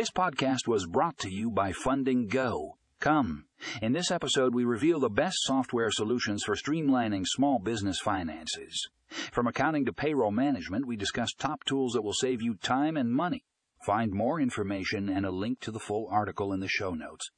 This podcast was brought to you by Fundingo. Come. In this episode, we reveal the best software solutions for streamlining small business finances. From accounting to payroll management, we discuss top tools that will save you time and money. Find more information and a link to the full article in the show notes.